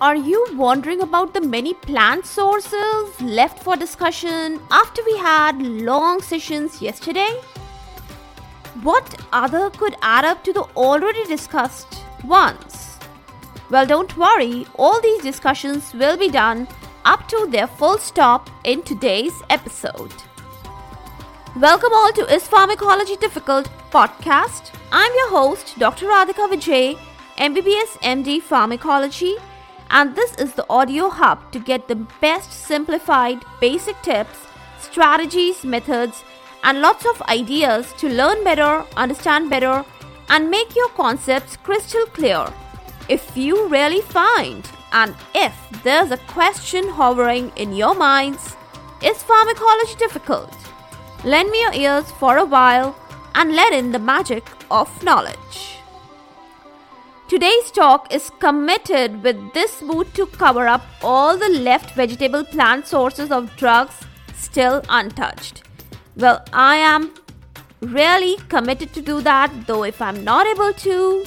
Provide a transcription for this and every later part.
Are you wondering about the many plant sources left for discussion after we had long sessions yesterday? What other could add up to the already discussed ones? Well, don't worry, all these discussions will be done up to their full stop in today's episode. Welcome all to Is Pharmacology Difficult podcast. I'm your host, Dr. Radhika Vijay, MBBS MD Pharmacology, and this is the audio hub to get the best simplified basic tips, strategies, methods, and lots of ideas to learn better, understand better, and make your concepts crystal clear. If you really find and if there's a question hovering in your minds, is pharmacology difficult? Lend me your ears for a while and let in the magic of knowledge. Today's talk is committed with this mood to cover up all the left vegetable plant sources of drugs still untouched. Well, I am really committed to do that, though if I'm not able to,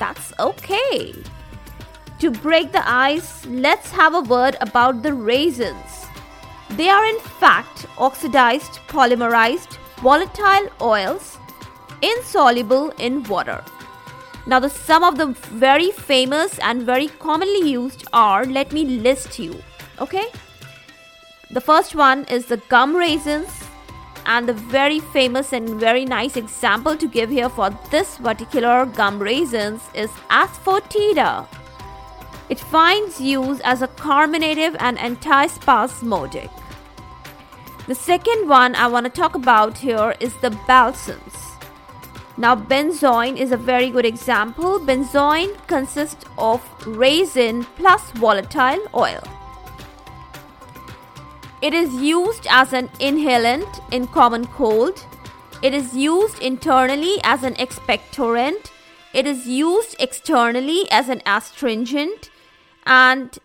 that's okay. To break the ice, let's have a word about the resins. They are in fact oxidized, polymerized, volatile oils insoluble in water. Now, the some of the very famous and very commonly used are let me list you. Okay, the first one is the gum resins, and the very famous and very nice example to give here for this particular gum resins is asafoetida. It finds use as a carminative and antispasmodic. The second one I want to talk about here is the balsams. Now, benzoin is a very good example. Benzoin consists of resin plus volatile oil. It is used as an inhalant in common cold. It is used internally as an expectorant. It is used externally as an astringent and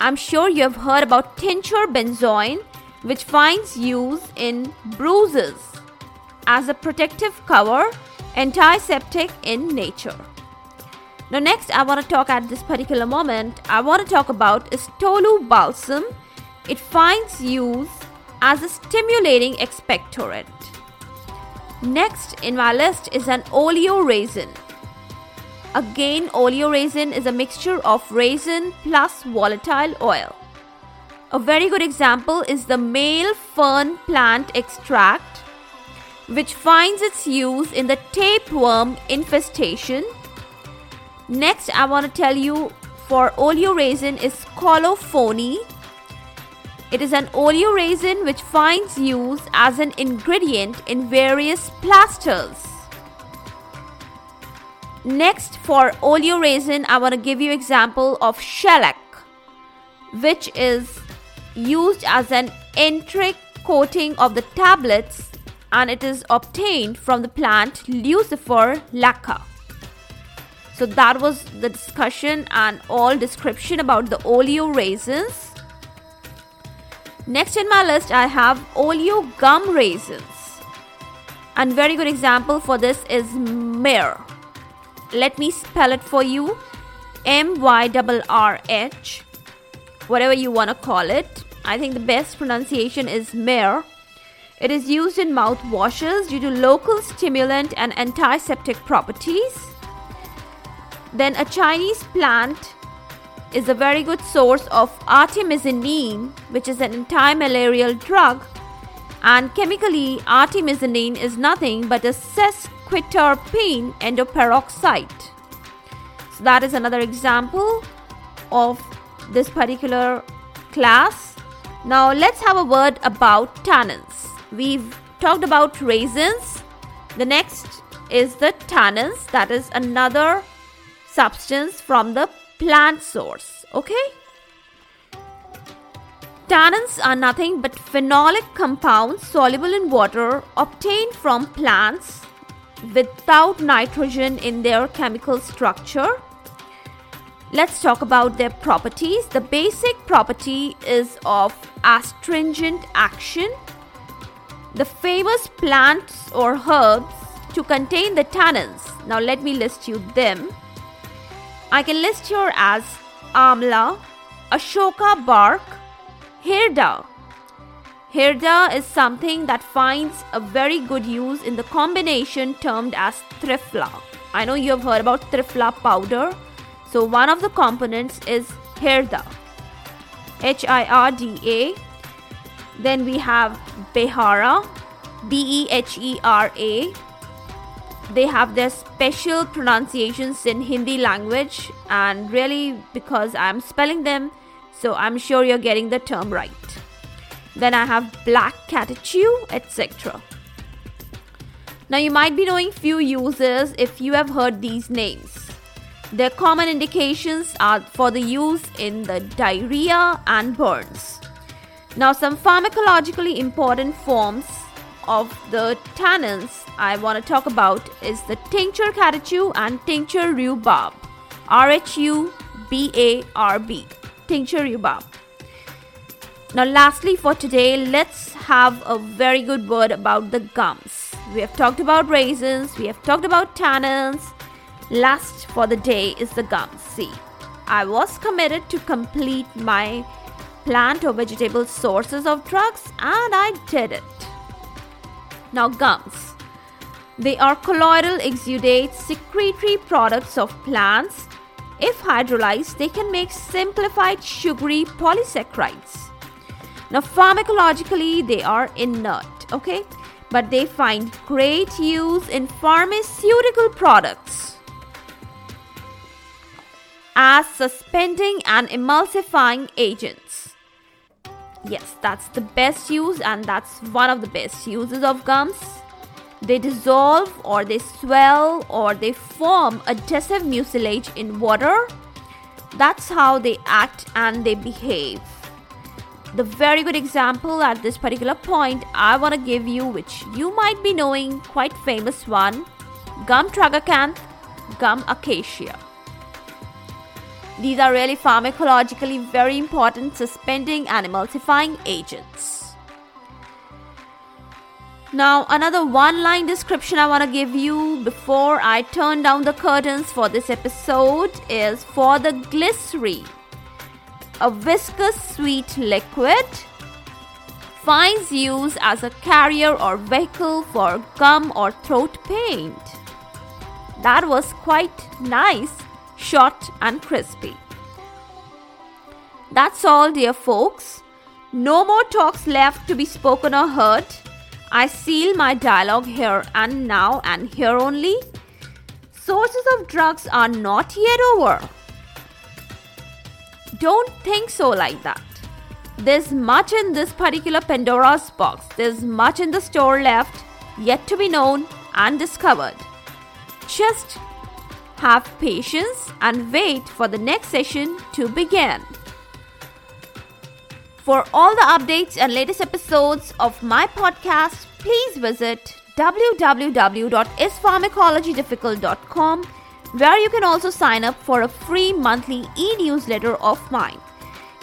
I'm sure you have heard about tincture benzoin, which finds use in bruises as a protective cover, antiseptic in nature. Now, next, I want to talk at this particular moment, I want to talk about is tolu balsam. It finds use as a stimulating expectorant. Next in my list is an oleo resin. Again, oleoresin is a mixture of resin plus volatile oil. A very good example is the male fern plant extract, which finds its use in the tapeworm infestation. Next, I want to tell you for oleoresin is colophony. It is an oleoresin which finds use as an ingredient in various plasters. Next, for oleoresin, I want to give you example of shellac, which is used as an enteric coating of the tablets and it is obtained from the plant Laccifer lacca. So that was the discussion and all description about the oleo resins. Next in my list I have oleo gum resins. And very good example for this is myrrh. Let me spell it for you M Y R R H, whatever you want to call it. I think the best pronunciation is myrrh. It is used in mouthwashes due to local stimulant and antiseptic properties. Then, a Chinese plant is a very good source of artemisinin, which is an anti-malarial drug. And chemically, artemisinin is nothing but a sesquiterpene endoperoxide. So that is another example of this particular class. Now let's have a word about tannins. We've talked about resins. The next is the tannins, that is another substance from the plant source. Okay? Tannins are nothing but phenolic compounds soluble in water obtained from plants without nitrogen in their chemical structure. Let's talk about their properties. The basic property is of astringent action. The famous plants or herbs to contain the tannins. Now let me list you them. I can list here as amla, ashoka bark, hirda. Hirda is something that finds a very good use in the combination termed as triphala. I know you have heard about triphala powder. So one of the components is hirda. H I R D A. Then we have Behara, B E H E R A. They have their special pronunciations in Hindi language, and really because I'm spelling them, so I'm sure you're getting the term right. Then I have black catechu, etc. Now you might be knowing few uses if you have heard these names. Their common indications are for the use in the diarrhea and burns. Now, some pharmacologically important forms of the tannins I want to talk about is the tincture catechu and tincture rhubarb. R H U B A R B. Tincture rhubarb. Now, lastly, for today, let's have a very good word about the gums. We have talked about resins, we have talked about tannins, Last for the day is the gums. See, I was committed to complete my plant or vegetable sources of drugs and I did it. Now, gums. They are colloidal exudates, secretory products of plants. If hydrolyzed, they can make simplified sugary polysaccharides. Now, pharmacologically, they are inert, okay? But they find great use in pharmaceutical products as suspending and emulsifying agents. Yes, that's the best use, and that's one of the best uses of gums. They dissolve, or they swell, or they form adhesive mucilage in water. That's how they act and they behave. The very good example at this particular point I want to give you, which you might be knowing, quite famous one gum tragacanth, gum acacia. These are really pharmacologically very important suspending and emulsifying agents. Now, another one line description I want to give you before I turn down the curtains for this episode is for the glycerine, a viscous sweet liquid finds use as a carrier or vehicle for gum or throat pain. That was quite nice short and crispy. That's all, dear folks. No more talks left to be spoken or heard. I seal my dialogue here and now and here only. Sources of drugs are not yet over. Don't think so like that. There's much in this particular Pandora's box. There's much in the store left, yet to be known and discovered. Just have patience and wait for the next session to begin. For all the updates and latest episodes of my podcast, please visit www.ispharmacologydifficult.com where you can also sign up for a free monthly e-newsletter of mine.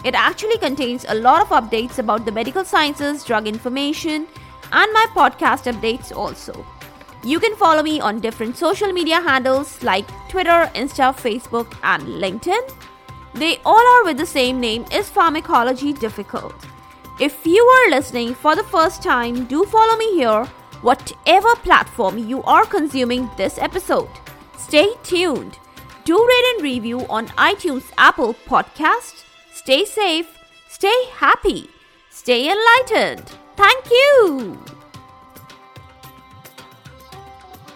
It actually contains a lot of updates about the medical sciences, drug information, and my podcast updates also. You can follow me on different social media handles like Twitter, Insta, Facebook, and LinkedIn. They all are with the same name is Pharmacology Difficult. If you are listening for the first time, do follow me here, whatever platform you are consuming this episode. Stay tuned. Do rate and review on iTunes, Apple Podcast. Stay safe, stay happy, stay enlightened. Thank you.